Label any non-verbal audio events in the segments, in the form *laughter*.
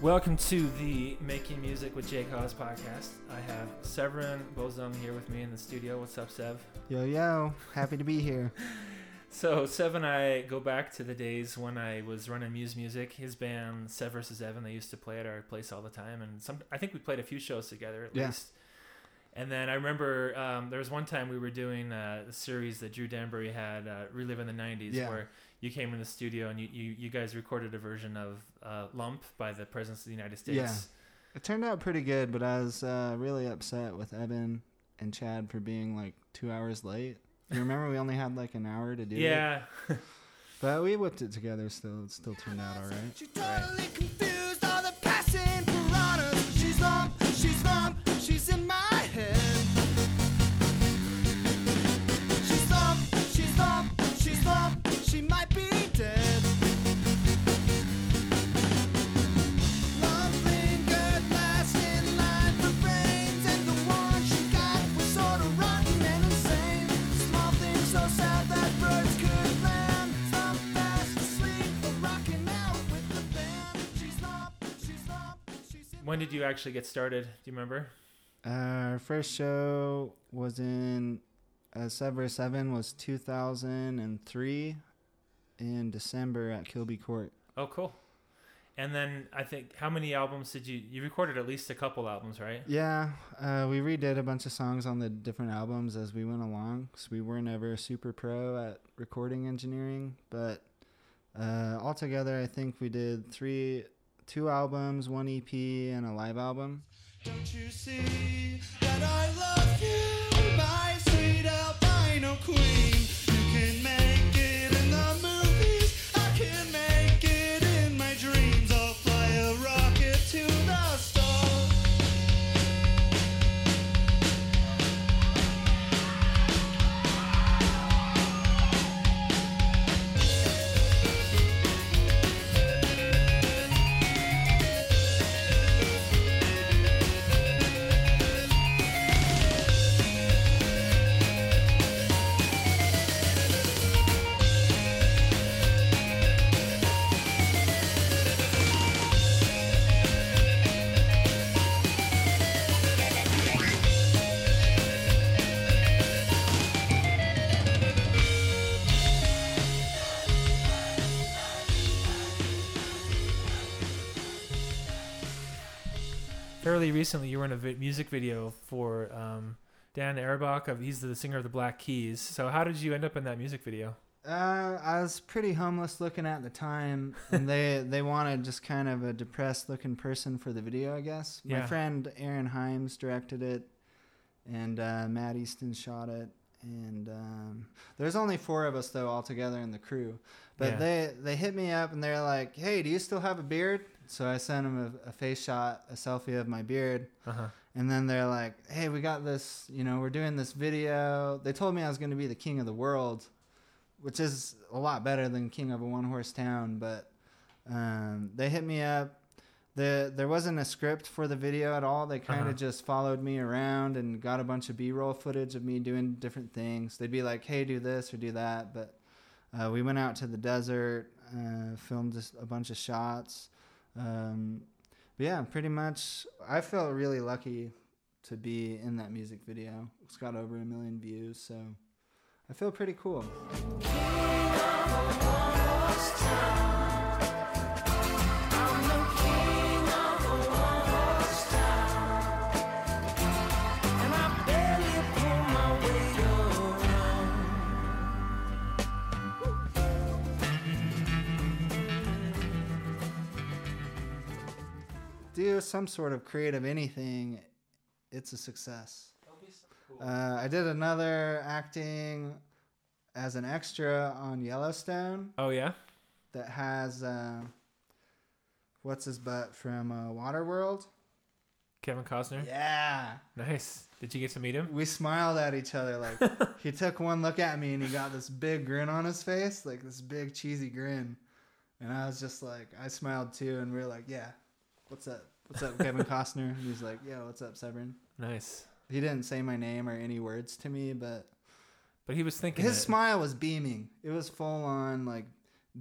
Welcome to the Making Music with Jake Haas podcast. I have Severin Bozung here with me in the studio. What's up, Sev? Yo, yo, happy to be here. *laughs* So, Sev and I go back to the days when I was running Muse Music. His band, Sev vs. Evan, they used to play at our place all the time. And some, I think we played a few shows together at Yeah. least. And then I remember um, there was one time we were doing uh, a series that Drew Danbury had, uh, Reliving the 90s, Yeah. where you came in the studio and you, you, you guys recorded a version of uh, Lump by the Presidents of the United States. Yeah. It turned out pretty good, but I was uh, really upset with Evan and Chad for being like two hours late. You remember we only had like an hour to do it? Yeah. *laughs* But we whipped it together still. It still turned out all right. She totally confused all the passing piranhas. She's lump, she's lump, When did you actually get started? Do you remember? Uh, our first show was in uh, Sever 7 was 2003 in December at Kilby Court. Oh, cool. And then I think how many albums did you you recorded at least a couple albums, right? Yeah, uh, we redid a bunch of songs on the different albums as we went along. So we weren't ever super pro at recording engineering, but uh, altogether, I think we did three, two albums, one EP, and a live album. Recently, you were in a vi- music video for um, Dan Erbach. Of he's the singer of the Black Keys. So how did you end up in that music video? Uh, I was pretty homeless looking at the time, and they *laughs* they wanted just kind of a depressed looking person for the video, I guess. My Yeah. friend Aaron Himes directed it, and uh, Matt Easton shot it. And um, there's only four of us though all together in the crew. But Yeah. they they hit me up and they're like, "Hey, do you still have a beard?" So I sent them a, a face shot, a selfie of my beard. Uh huh. And then they're like, "Hey, we got this. You know, we're doing this video." They told me I was going to be the king of the world, which is a lot better than king of a one-horse town. But um, they hit me up. The there wasn't a script for the video at all. They kind of Uh-huh. just followed me around and got a bunch of B-roll footage of me doing different things. They'd be like, "Hey, do this or do that." But uh, we went out to the desert, uh, filmed a bunch of shots. Um, but yeah, pretty much. I felt really lucky to be in that music video. It's got over a million views, so I feel pretty cool. Do some sort of creative anything, it's a success. Uh, I did another acting as an extra on Yellowstone Oh yeah. that has uh, what's his butt from uh, Waterworld. Kevin Costner. Yeah. Nice. Did you get to meet him? We smiled at each other like *laughs* he took one look at me and he got this big grin on his face, like this big cheesy grin. And I was just like I smiled too and we were like, Yeah, what's up? What's up, Kevin Costner? And he's like, Yeah, what's up, Severin? Nice. He didn't say my name or any words to me, but But he was thinking his it. smile was beaming. It was full on like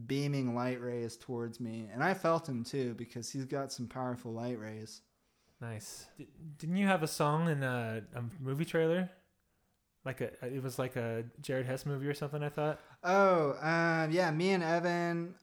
beaming light rays towards me, and I felt him too because he's got some powerful light rays. Nice. D- didn't you have a song in a, a movie trailer? Like a, it was like a Jared Hess movie or something. I thought. Oh, um, yeah, me and Evan,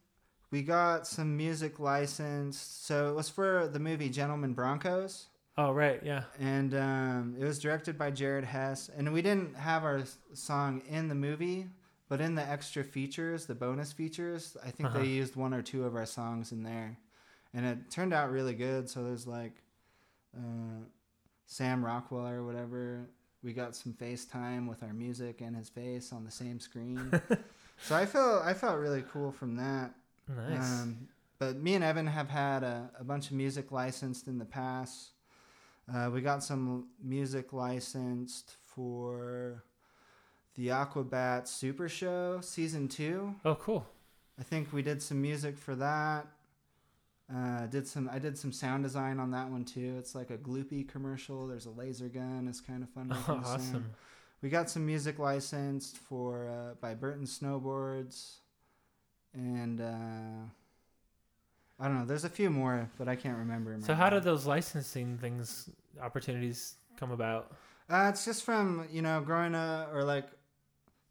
we got some music licensed. So it was for the movie Gentlemen Broncos. Oh right, yeah. and um, it was directed by Jared Hess. And we didn't have our song in the movie, but in the extra features, the bonus features, I think Uh-huh. they used one or two of our songs in there, and it turned out really good. So there's like uh, Sam Rockwell or whatever. We got some FaceTime with our music and his face on the same screen. *laughs* so I felt I felt really cool from that. Nice. Um, but me and Evan have had a, a bunch of music licensed in the past. Uh, we got some music licensed for the Aquabat Super Show season two. oh cool. I think we did some music for that. Uh, did some I did some sound design on that one too. It's like a gloopy commercial. There's a laser gun. It's kind of fun. Oh, *laughs* making the sound. awesome. We got some music licensed for uh, by Burton Snowboards, and uh, I don't know. There's a few more, but I can't remember. 'em So right how now. did those licensing things opportunities come about? Uh, it's just from you know growing up or like,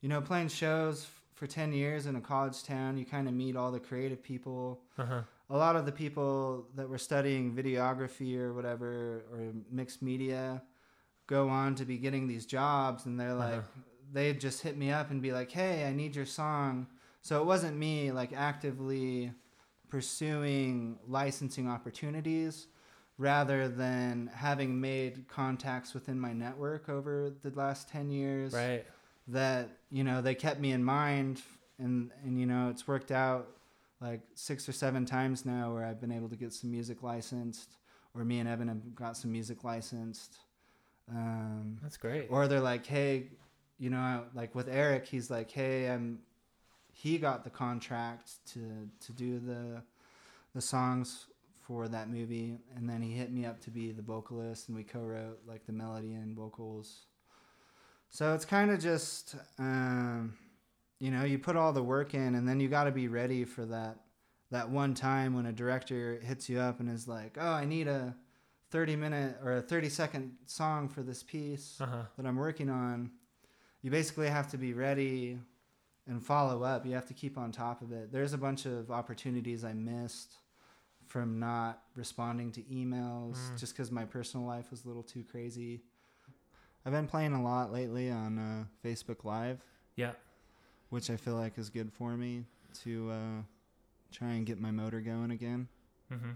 you know, playing shows f- for ten years in a college town. You kind of meet all the creative people. Uh huh. A lot of the people that were studying videography or whatever or mixed media go on to be getting these jobs, and they're like, Uh-huh. they'd just hit me up and be like, "Hey, I need your song." So it wasn't me like actively pursuing licensing opportunities rather than having made contacts within my network over the last 10 years Right. that you know they kept me in mind and and you know it's worked out like six or seven times now where I've been able to get some music licensed or me and Evan have got some music licensed um, That's great. or they're like, hey, you know, like with Eric, he's like, hey, I'm. He got the contract to to do the the songs for that movie, and then he hit me up to be the vocalist, and we co-wrote like the melody and vocals. So it's kind of just, um, you know, you put all the work in, and then you got to be ready for that that one time when a director hits you up and is like, oh, I need a 30 minute or a 30 second song for this piece Uh huh. that I'm working on, you basically have to be ready and follow up. You have to keep on top of it. There's a bunch of opportunities I missed from not responding to emails Mm. just because my personal life was a little too crazy. I've been playing a lot lately on uh, Facebook Live, Yeah. which I feel like is good for me to uh, try and get my motor going again. Mm-hmm.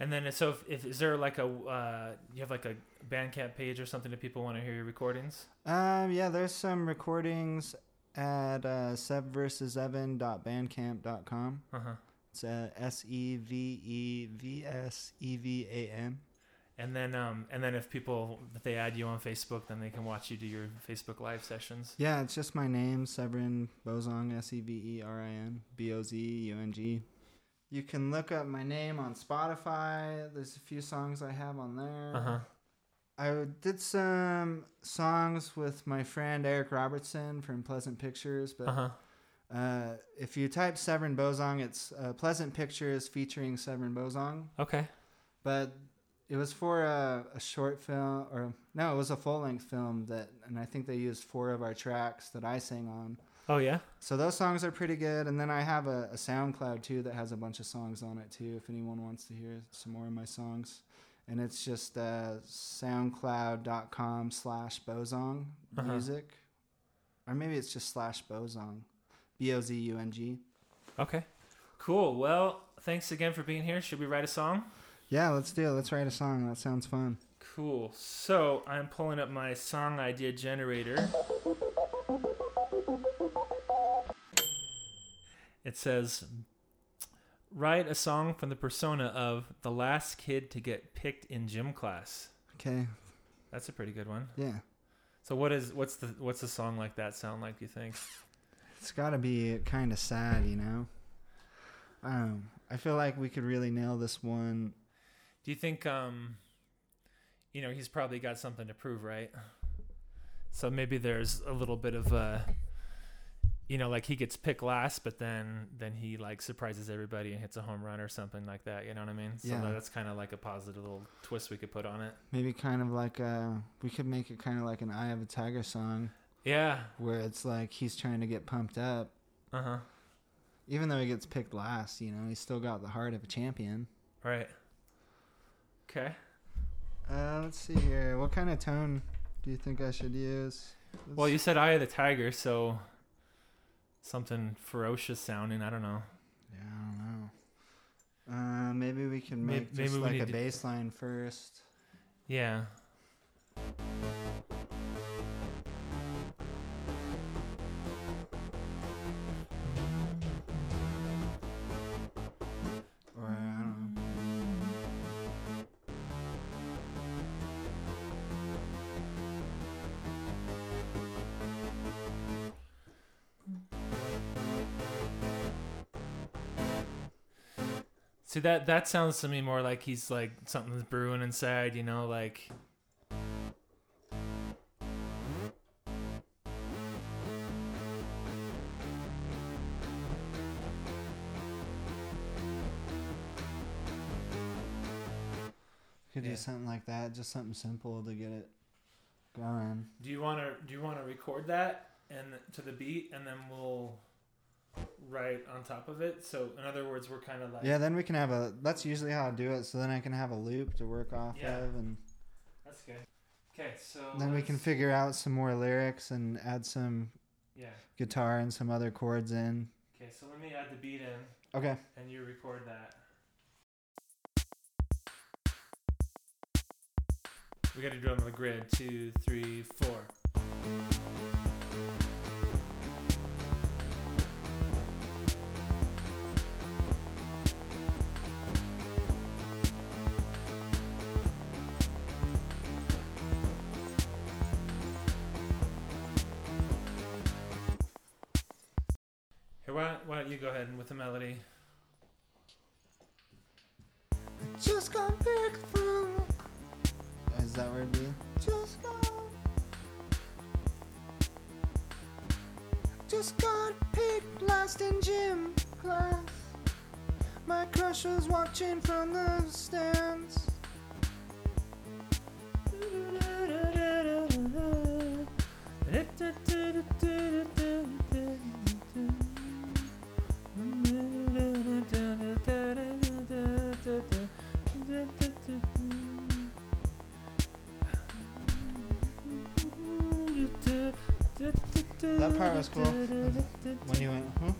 And then, so if, if is there like a uh, you have like a Bandcamp page or something that people want to hear your recordings? Um, yeah, there's some recordings at uh, sebversusevan.bandcamp.com. Uh huh. It's uh, S E V E V S E V A N. And then, um, and then if people if they add you on Facebook, then they can watch you do your Facebook live sessions. Yeah, it's just my name, Severin Bozong, S E V E R I N B O Z U N G. You can look up my name on Spotify. There's a few songs I have on there. Uh huh. I did some songs with my friend Eric Robertson from Pleasant Pictures, but Uh huh. uh, if you type Severin Bozong, it's uh, Pleasant Pictures featuring Severin Bozong. Okay. But it was for a, a short film, or no, it was a full length film that, and I think they used four of our tracks that I sang on. Oh yeah. So those songs are pretty good. And then I have a, a SoundCloud too that has a bunch of songs on it too. If anyone wants to hear some more of my songs, and it's just uh, SoundCloud.com slash Bozong Uh-huh. music, or maybe it's just slash Bozong, B O Z U N G. Okay. Cool. Well, thanks again for being here. Should we write a song? Yeah, let's do it. Let's write a song. That sounds fun. Cool. So I'm pulling up my song idea generator. It says, write a song from the persona of the last kid to get picked in gym class. Okay. That's a pretty good one. Yeah. So what is what's the what's a song like that sound like? Do you think? It's got to be kind of sad, you know. Um, I feel like we could really nail this one. Do you think um, you know, he's probably got something to prove, right? So maybe there's a little bit of uh, you know, like he gets picked last, but then then he like surprises everybody and hits a home run or something like that. You know what I mean? So Yeah. that's kind of like a positive little twist we could put on it. Maybe kind of like a, we could make it kind of like an Eye of a Tiger song Yeah. where it's like he's trying to get pumped up. Uh huh. Even though he gets picked last, you know, he's still got the heart of a champion. Right. Okay. Uh, let's see here. What kind of tone do you think I should use? Well, you said Eye of the Tiger, so something ferocious sounding. I don't know. Yeah, I don't know. Uh, maybe we can make maybe just we like a to- bass line first. Yeah. See that that sounds to me more like he's like something's brewing inside, you know, like Could do something like that, just something simple to get it going. Do you want to do you want to record that and to the beat and then we'll write on top of it? So in other words, we're kind of like Yeah, then we can have a. That's usually how I do it. So then I can have a loop to work off Yeah. of, and That's good. Okay, so then we can figure out some more lyrics and add some Yeah. guitar and some other chords in. Okay, so let me add the beat in Okay. and you record that. We got to do it on the grid. Two, three, four. Here, why, why don't you go ahead and with the melody? Just got picked from. Is that where it be? Just got. Just got picked last in gym class. My crush was watching from the stands. When you went, huh?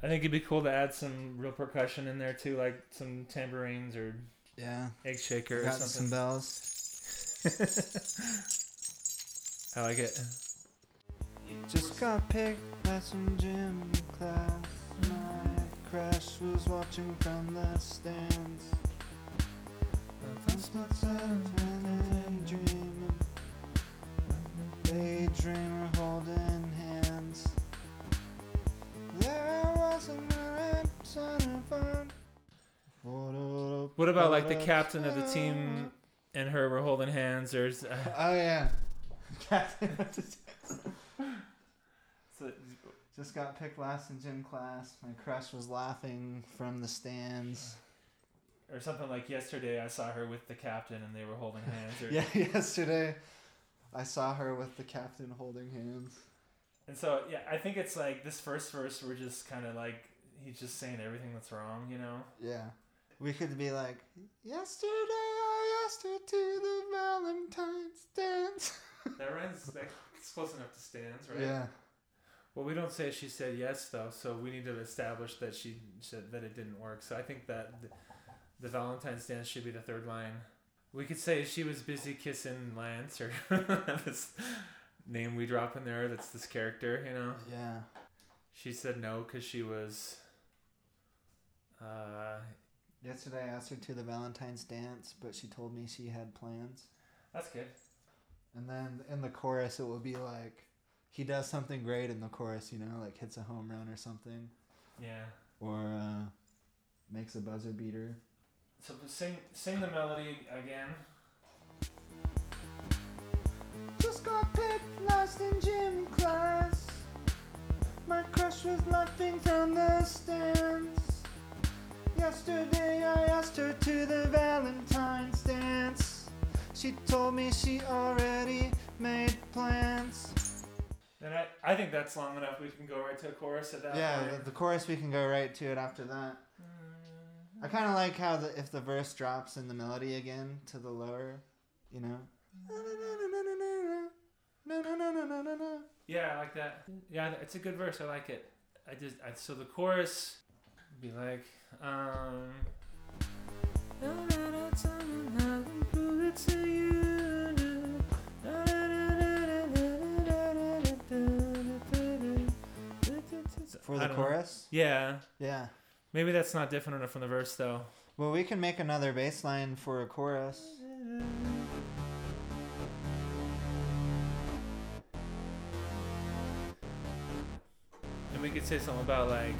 I think it'd be cool to add some real percussion in there too, like some tambourines or Yeah, egg shaker or got some something. bells. *laughs* I like it. Just got picked last in gym class. My crush was watching from the stands. That's what's happening, dreaming. Daydreamer holding hands. There I was in my son of fun. What about like the captain of the team and her were holding hands? There's uh, Oh yeah. Captain. so- Just got picked last in gym class. My crush was laughing from the stands. or something like yesterday. I saw her with the captain and they were holding hands. Or, *laughs* Yeah, yesterday I saw her with the captain holding hands. And so yeah, I think it's like this first verse. We're just kind of like he's just saying everything that's wrong, you know. Yeah. We could be like, Yesterday I asked her to the Valentine's dance. *laughs* That rhymes. That, it's close enough to stands, right? Yeah. Well, we don't say she said yes though, so we need to establish that she said that it didn't work. So I think that the, the Valentine's dance should be the third line. We could say she was busy kissing Lance or *laughs* this name we drop in there. That's this character, you know. Yeah. She said no because she was. Uh, Yesterday I asked her to the Valentine's dance, but she told me she had plans. that's good. and then in the chorus it will be like he does something great in the chorus, you know, like hits a home run or something, Yeah. or uh, makes a buzzer beater. So sing sing the melody again. Just got picked last in gym class. My crush was laughing from the stands. Yesterday I asked her to the Valentine's dance. She told me she already made plans. And I, I think that's long enough. We can go right to a chorus at that Yeah, point. the, the chorus we can go right to it after that. Mm-hmm. I kind of like how the if the verse drops in the melody again to the lower, you know. Yeah, I like that. Yeah, it's a good verse. I like it. I just I, so the chorus be like um. For I the don't know. chorus? Yeah, Yeah. maybe that's not different enough from the verse though. Well, we can make another bass line for a chorus. And we could say something about like.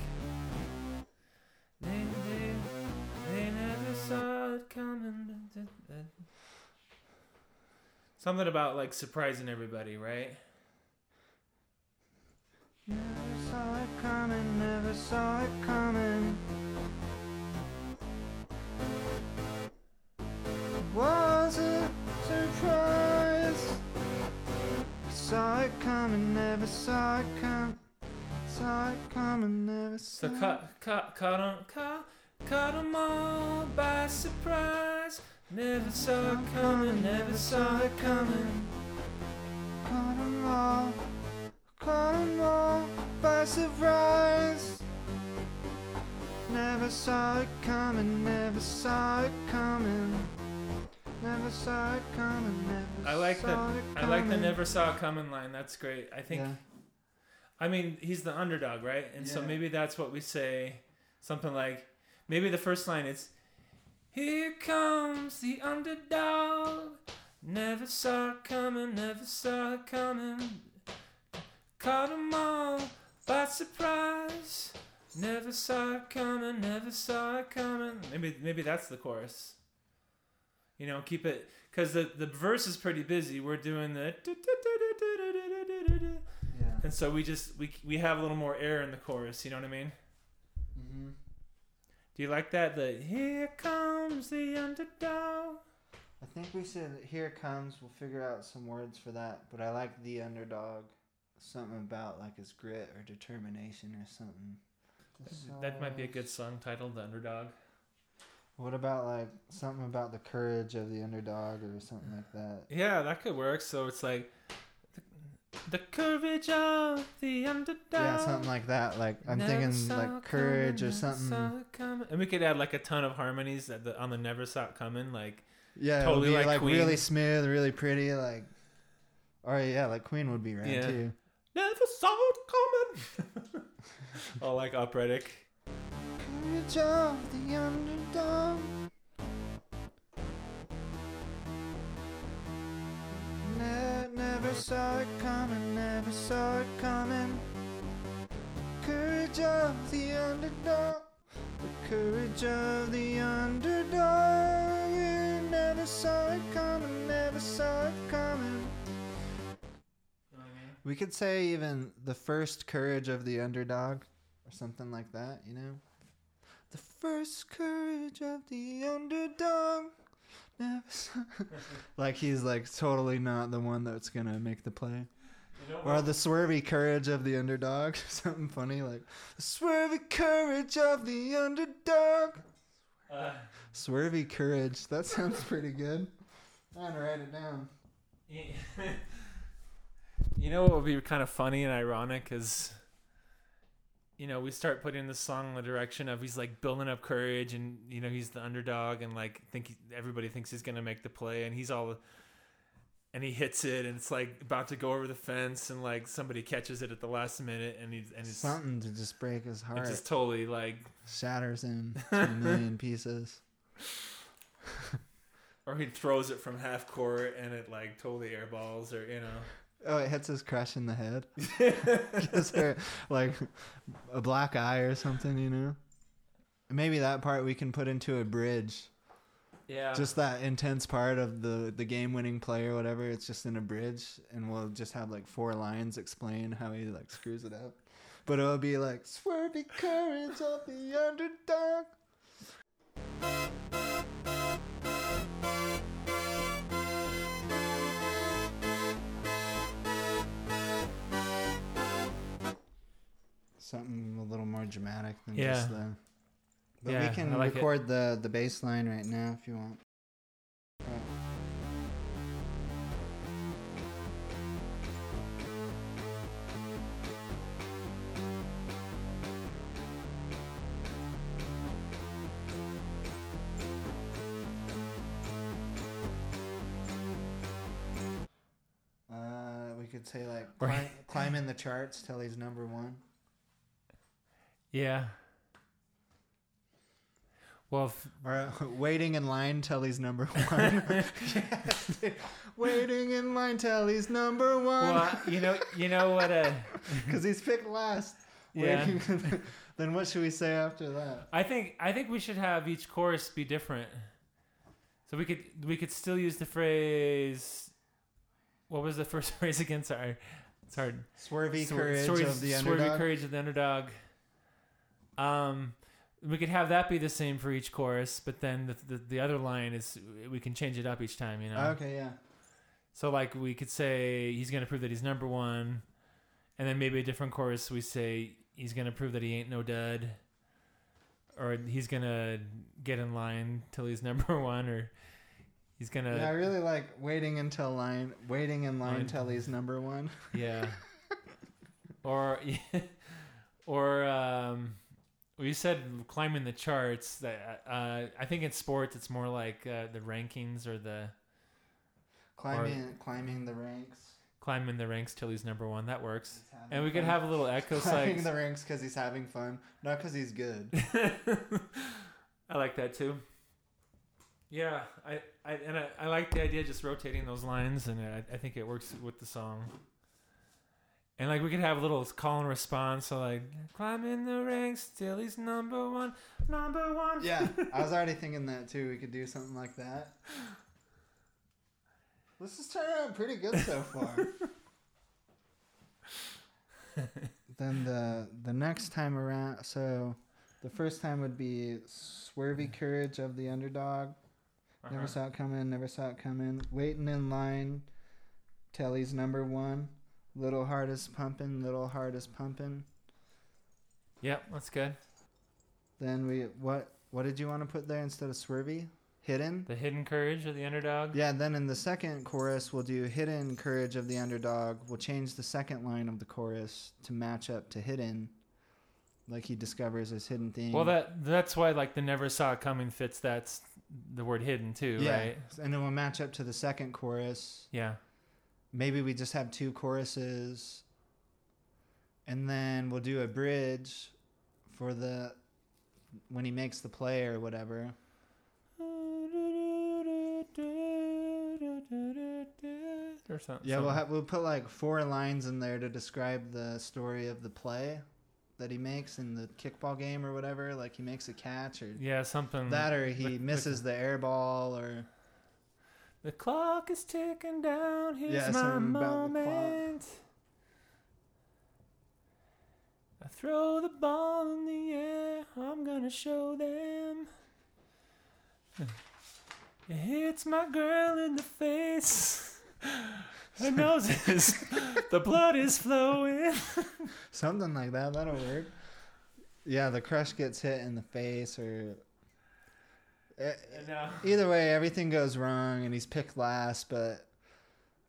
Coming. Something about like surprising everybody, right? Never saw it coming, never saw it coming. Was a surprise. Saw it coming, never saw it come. Saw it coming, never saw it. So caught caught caught 'em caught caught 'em all by surprise. Never saw it coming, never saw it coming. Caught 'em all, caught 'em all by surprise. Never saw it coming, never saw it coming. Never saw it coming, never I like the saw it I like the coming. never saw it coming line. That's great. I think Yeah. I mean, he's the underdog, right? And so Yeah. maybe that's what we say. Something like, maybe the first line is, Here comes the underdog. Never saw it coming, never saw it coming. Caught 'em all by surprise. Never saw it coming, never saw it coming. Maybe, maybe that's the chorus. You know, keep it, because the, the verse is pretty busy. We're doing the. Yeah. And so we just we we have a little more air in the chorus. You know what I mean? hmm Do you like that? The here comes the underdog. I think we said Here comes. We'll figure out some words for that. But I like the underdog. Something about like his grit or determination or something. That might be a good song title, The Underdog. What about like something about the courage of the underdog or something like that? Yeah, that could work. So it's like the, courage of the underdog. Yeah, something like that. Like I'm Never thinking like courage coming, or something. saw it coming. And we could add like a ton of harmonies at the, on the Never Saw It Coming. Like Yeah, Totally like like, really smooth, really pretty. Like, or yeah, like Queen would be right Yeah. too. never saw it coming. *laughs* oh, like operatic. Courage of the underdog. Ne- never saw it coming, never saw it coming. Courage of the underdog. The courage of the underdog. You never saw it coming, never saw it coming. We could say even the first courage of the underdog or something like that, you know? The first courage of the underdog. Saw- *laughs* like he's like totally not the one that's gonna make the play. You know Or the swervy courage of the underdog. *laughs* Something funny like the swervy courage of the underdog. Uh, Swervy courage. That sounds pretty good. I'm gonna write it down. *laughs* You know what would be kind of funny and ironic is you know we start putting the song in the direction of he's like building up courage and you know he's the underdog and like think he, everybody thinks he's gonna make the play and he's all and he hits it and it's like about to go over the fence and like somebody catches it at the last minute and he's and it's, Something to just break his heart. it's just totally like shatters him *laughs* to a million pieces. or he throws it from half court and it like totally airballs, or you know. Oh, it hits his crush in the head. *laughs* Gives her like a black eye or something, you know. Maybe that part we can put into a bridge. Yeah. Just that intense part of the the game winning play or whatever. It's just in a bridge, and we'll just have like four lines explain how he like screws it up. But it'll be like swervy courage of the underdog. Something a little more dramatic than just Yeah. the. But Yeah, we can like it. record the the bass line right now if you want. Uh, we could say like climb, *laughs* climb in the charts till he's number one. Yeah. Well, if, Or uh, *laughs* waiting in line till he's number *laughs* one. *laughs* waiting in line till he's number one. well, you know, you know what? Uh, Because he's picked last. Yeah. Waiting- then what should we say after that? I think I think we should have each chorus be different. So we could we could still use the phrase. What was the first phrase again? Sorry, it's hard. Swervy Swer- courage swervy- of the swervy underdog. courage of the underdog. Um, we could have that be the same for each chorus, but then the, the the other line is we can change it up each time. You know. Okay, yeah. So like we could say he's gonna prove that he's number one, and then maybe a different chorus we say he's gonna prove that he ain't no dud, or he's gonna get in line till he's *laughs* number one, or he's gonna yeah, I really like waiting until line, waiting in line Line. till he's number one. yeah, *laughs* or *laughs* or um, you said climbing the charts. That uh, I think in sports it's more like uh, the rankings or the Climbing, climbing the ranks. climbing the ranks till he's number one. That works. And we could have a little echo *laughs* climbing like the ranks because he's having fun, not because he's good. *laughs* I like that too. Yeah, I, I and I, I like the idea of just rotating those lines, and I, I think it works with the song. And like we could have a little call and response, so like climbing the ranks till he's number one, number one. Yeah, *laughs* I was already thinking that too. We could do something like that. This is turning out pretty good so far. *laughs* then the the next time around, so the first time would be swervy courage of the underdog. Uh-huh. Never saw it coming. Never saw it coming. Waiting in line. Till he's number one. Little heart is pumping. Little heart is pumping. Yep, that's good. Then we what what did you want to put there instead of swervy? Hidden. The hidden courage of the underdog. Yeah, then in the second chorus, we'll do Hidden Courage of the Underdog. We'll change the second line of the chorus to match up to Hidden. Like he discovers his hidden thing. Well, that that's why like the never saw it coming fits. That's the word hidden too, yeah. right? And then we'll match up to the second chorus. Yeah. Maybe we just have two choruses. And then we'll do a bridge for the when he makes the play or whatever. Or something. Yeah, we'll have we'll put like four lines in there to describe the story of the play that he makes in the kickball game or whatever. Like he makes a catch or Yeah, something that, or he with- misses the air ball, or The clock is ticking down. Here's Yeah, my something about the clock. moment. I throw the ball in the air. I'm gonna show them. It hits my girl in the face. *laughs* Her nose is, *laughs* the blood is flowing. something like that. That'll work. Yeah, the crush gets hit in the face, or Uh, either way, everything goes wrong, and he's picked last. But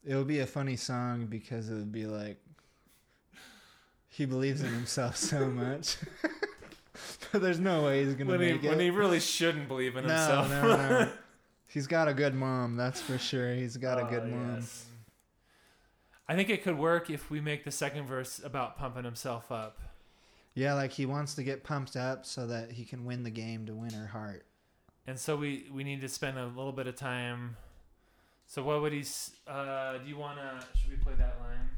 it would be a funny song because it would be like he believes in himself so *laughs* much. *laughs* but there's no way he's gonna when, he, it. when he really shouldn't believe in no, himself. no, no. *laughs* He's got a good mom, that's for sure. He's got a Oh, good mom. yes. I think it could work if we make the second verse about pumping himself up. Yeah, like he wants to get pumped up so that he can win the game to win her heart. And so we we need to spend a little bit of time. So what would he? Uh, do you wanna? Should we play that line?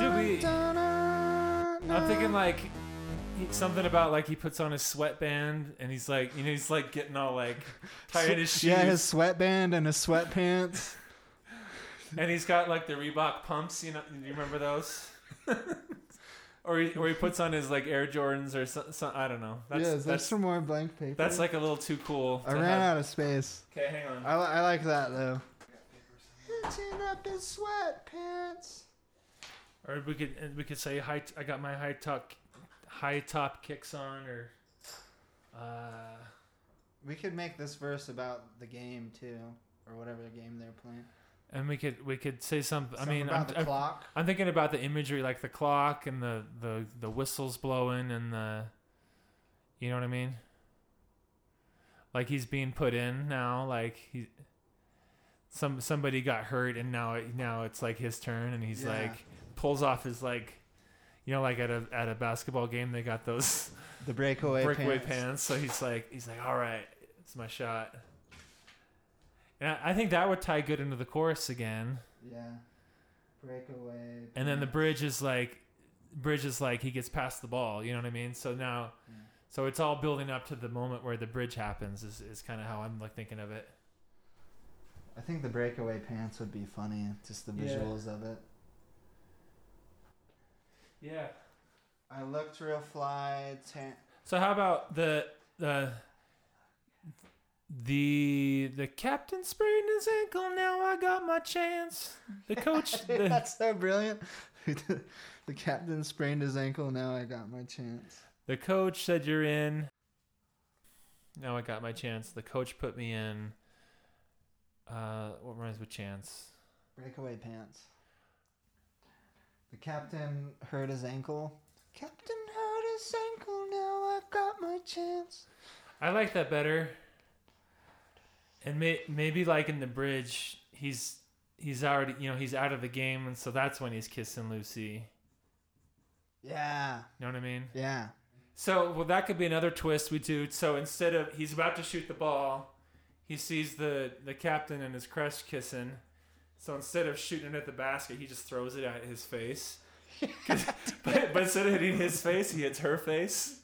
Should we- I'm thinking like he- something about like he puts on his sweatband and he's like you know he's like getting all like *laughs* tired his shoes Yeah, his sweatband and his sweatpants. *laughs* and he's got like the Reebok pumps. You know, you remember those? *laughs* or he, or he puts on his like Air Jordans or some, some I don't know. That's yes, there's that's some more blank paper. that's like a little too cool. I to ran have- out of space. Okay, hang on. I, li- I like that though. Hitting up his sweatpants. Or we could we could say high. I got my high top high top kicks on or. Uh, We could make this verse about the game too, or whatever game they're playing. and we could we could say something. I mean, about I'm, the I'm, clock. I'm thinking about the imagery, like the clock and the the the whistles blowing and the. You know what I mean? Like he's being put in now. Like he. Some somebody got hurt and now it, now it's like his turn and he's Yeah. like pulls off his like, you know, like at a at a basketball game they got those The breakaway, *laughs* breakaway pants. pants. So he's like, he's like, all right, it's my shot. And I, I think that would tie good into the chorus again. Yeah. Breakaway. And then the bridge is like, bridge is like he gets past the ball. You know what I mean? So now, Yeah. so it's all building up to the moment where the bridge happens. Is is kind of how I'm like thinking of it. I think the breakaway pants would be funny. Just the Yeah. visuals of it. Yeah. I looked real fly. Tan- So how about the the the the captain sprained his ankle. Now I got my chance. The coach. *laughs* the, That's so brilliant. *laughs* the captain sprained his ankle. Now I got my chance. The coach said you're in. Now I got my chance. The coach put me in. Uh, what rhymes with chance? Breakaway pants. The captain hurt his ankle. Captain hurt his ankle. Now I got my chance. I like that better. And may, maybe like in the bridge, he's he's already you know he's out of the game, and so that's when he's kissing Lucy. Yeah. You know what I mean? Yeah. So well, that could be another twist we do. So instead of he's about to shoot the ball, he sees the the captain and his crush kissing. So instead of shooting it at the basket, he just throws it at his face. *laughs* but, but instead of hitting his face, he hits her face.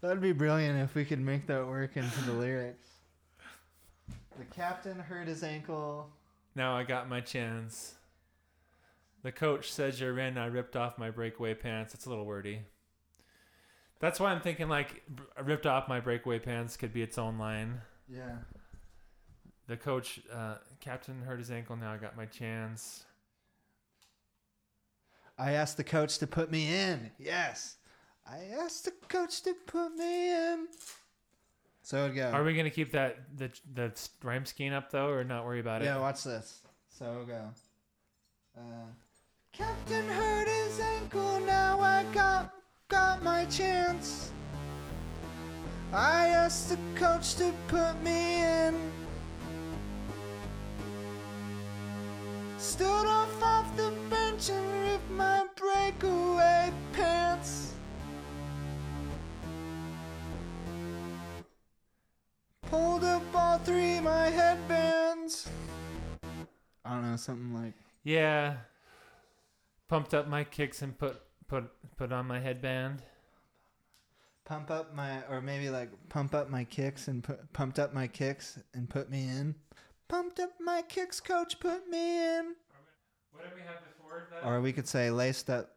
That'd be brilliant if we could make that work into the lyrics. The captain hurt his ankle. Now I got my chance. The coach says you're in. I ripped off my breakaway pants. It's a little wordy. That's why I'm thinking like ripped off my breakaway pants could be its own line. Yeah. The coach, uh, captain hurt his ankle. Now I got my chance. I asked the coach to put me in. Yes. I asked the coach to put me in. So it'd go. Are we gonna keep that the the rhyme scheme up though, or not worry about it? Yeah, watch this. So go. Uh, Captain hurt his ankle, now I got got my chance. I asked the coach to put me in. Stood off off the bench and ripped my breakaway pants. Pulled up all three my headbands. I don't know, something like Yeah. Pumped up my kicks and put put put on my headband. pump up my, or maybe like pump up my kicks and put pumped up my kicks and put me in. Pumped up my kicks, coach, put me in. What did we have before that? Or we could say laced up.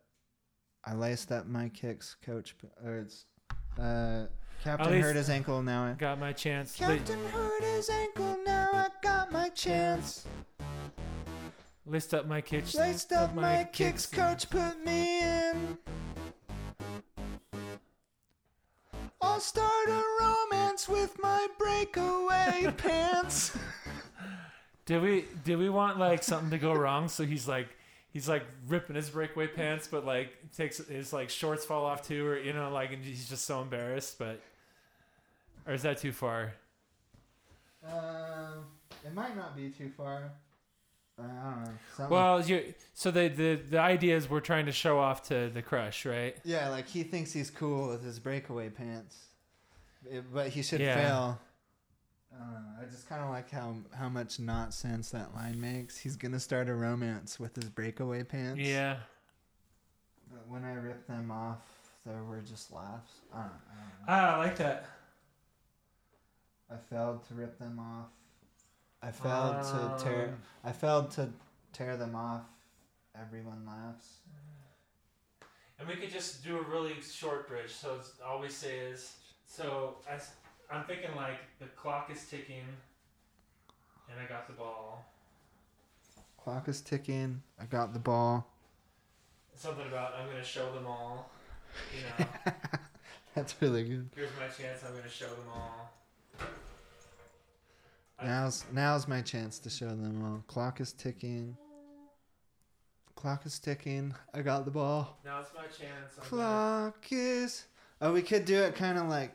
I laced up my kicks, coach. pu- Or it's uh, Captain hurt his ankle. Now I. got my chance. La- Captain hurt his ankle. Now I got my chance. list up my kicks. Laced up my kicks, coach, put me in. I'll start a romance with my breakaway *laughs* pants. *laughs* Did we did we want like something to go wrong? So he's like he's like ripping his breakaway pants, but like takes his like shorts fall off too, or you know like and he's just so embarrassed. But or is that too far? Um, it might not be too far. I don't know. Well, you so the, the the idea is we're trying to show off to the crush, right? yeah, like he thinks he's cool with his breakaway pants, It- but he should Yeah. fail. I. I just kind of like how how much not sense that line makes. He's gonna start a romance with his breakaway pants. Yeah. But when I ripped them off, there were just laughs. I don't, I don't know. Ah, I like that. I failed to rip them off. I failed to tear. Um, I failed to tear them off. Everyone laughs. And we could just do a really short bridge. So it's, all we say is, so I, am thinking like the clock is ticking, and I got the ball. Clock is ticking. I got the ball. Something about I'm gonna show them all. You know, *laughs* That's really good. here's my chance. I'm gonna show them all. I- Now's now's my chance to show them all. Clock is ticking. Clock is ticking. I got the ball. Now it's my chance. I'm gonna- Clock is. Oh, we could do it kind of like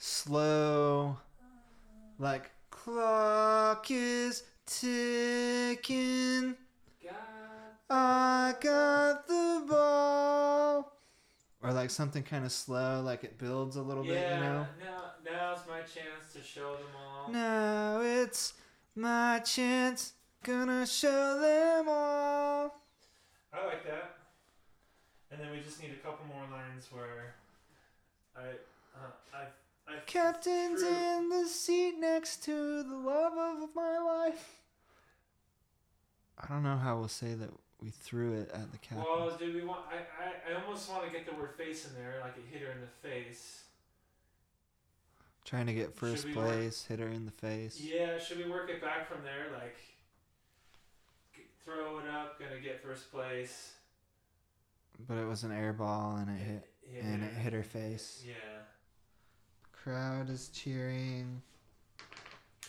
slow. Like clock is ticking. I got the ball. Or like something kind of slow, like it builds a little bit, you know. Now, now's my chance to show them all. Now it's my chance. Gonna show them all. I like that. And then we just need a couple more lines where I, uh, I, I. Captain's True. in the seat next to the love of my life. I don't know how we'll say that we threw it at the captain. Well, do we want? I, I, I almost want to get the word face in there, like it hit her in the face. Trying to get first we work- place, hit her in the face. Yeah, should we work it back from there? Like, throw it up, gonna get first place. But it was an air ball and it hit Yeah. and it hit her face. Yeah. Crowd is cheering.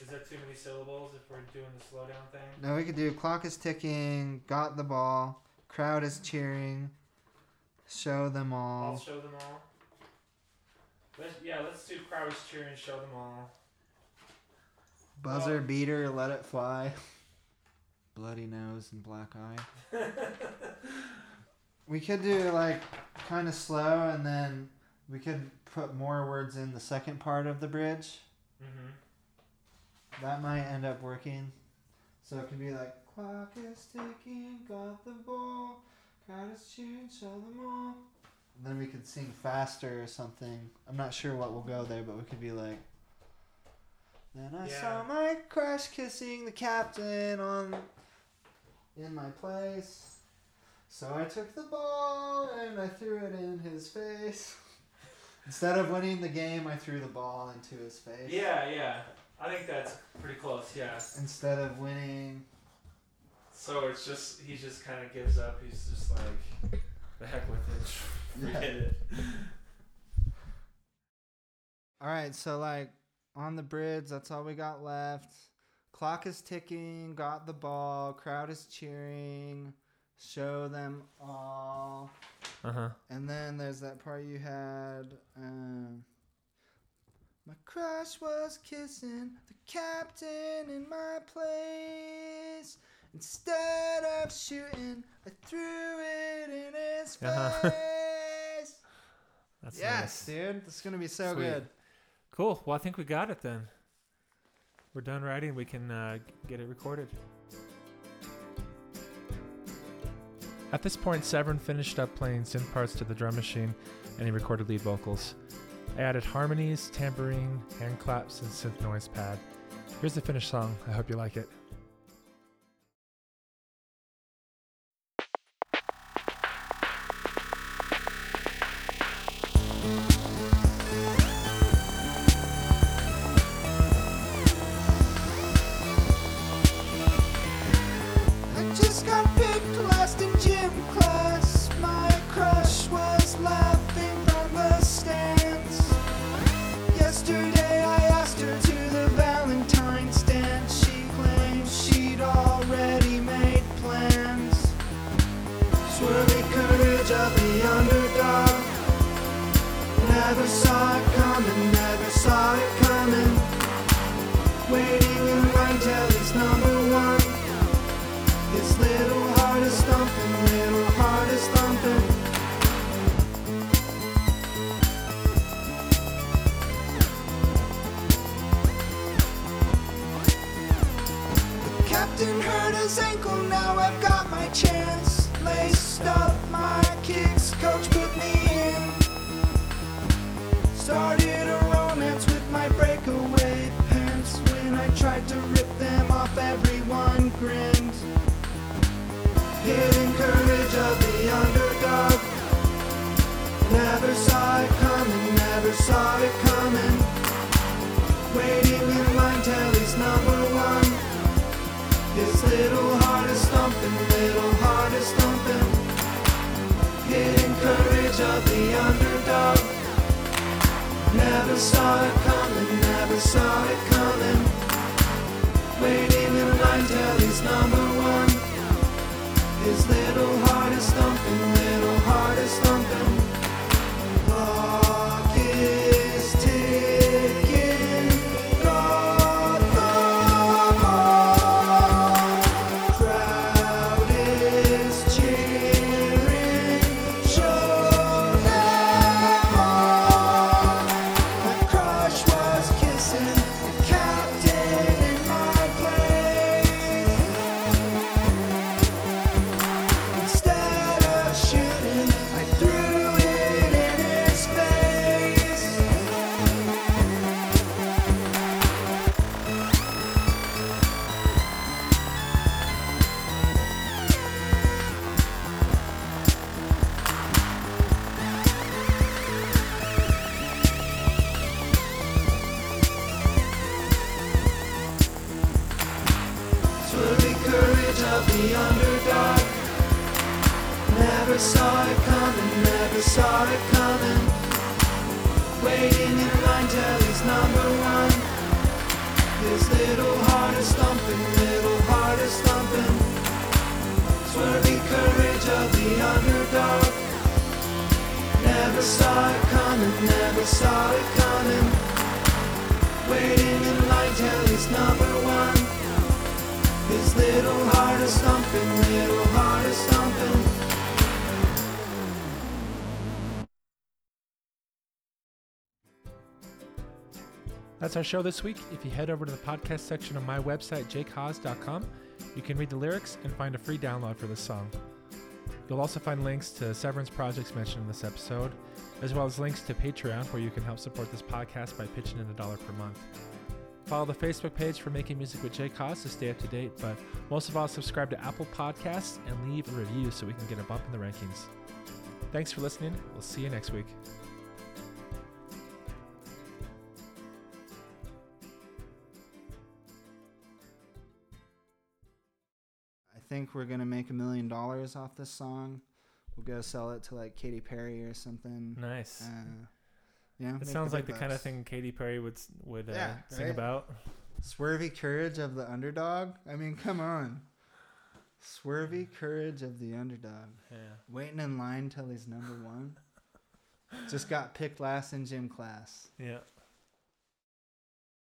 Is that too many syllables if we're doing the slowdown thing? No, we could do clock is ticking, got the ball, crowd is cheering, show them all. I'll show them all. Let's, yeah, let's do crowd is cheering, show them all. Buzzer well- beater, let it fly. *laughs* Bloody nose and black eye. *laughs* We could do like kind of slow and then we could put more words in the second part of the bridge. Mm-hmm. That might end up working. So it could be like clock is ticking, got the ball, crowd is cheering, show them all. And then we could sing faster or something. I'm not sure what will go there, but we could be like. Then I saw Yeah. my crush kissing the captain on in my place. So I took the ball and I threw it in his face. *laughs* Instead of winning the game, I threw the ball into his face. Yeah, yeah. I think that's pretty close. Yeah. Instead of winning, So it's just he just kind of gives up. He's just like, the heck with it. *laughs* Yeah. Forget it. *laughs* All right, so like on the bridge, that's all we got left. Clock is ticking, got the ball, crowd is cheering, show them all. Uh huh. And then there's that part you had. Um, my crush was kissing the captain in my place. Instead of shooting, I threw it in his *laughs* face. Uh-huh. That's yes, nice. dude, this is gonna be so Sweet. good. Cool. Well, I think we got it then. We're done writing. We can uh, get it recorded. At this point, Severn finished up playing synth parts to the drum machine and he recorded lead vocals. I added harmonies, tambourine, hand claps, and synth noise pad. Here's the finished song. I hope you like it. Little heart is thumping, little heart is thumping. Hidden courage of the underdog. Never saw it coming, never saw it coming. His little heart is thumping, little heart is thumping. That's our show this week. If you head over to the podcast section of my website, jakehaas.com, you can read the lyrics and find a free download for this song. You'll also find links to Severn's projects mentioned in this episode, as well as links to Patreon, where you can help support this podcast by pitching in a dollar per month. Follow the Facebook page for Making Music with Jake Haas to stay up to date, but most of all, subscribe to Apple Podcasts and leave a review so we can get a bump in the rankings. Thanks for listening. We'll see you next week. I think we're gonna make a million dollars off this song. We'll go sell it to like Katy Perry or something. Nice. Uh, yeah, It make sounds like big the kind of thing Katy Perry would would uh, Yeah, sing right? about. Swervy courage of the underdog. I mean, come on. Swervy courage of the underdog. Yeah. Waiting in line till he's number one. Just got picked last in gym class. Yeah.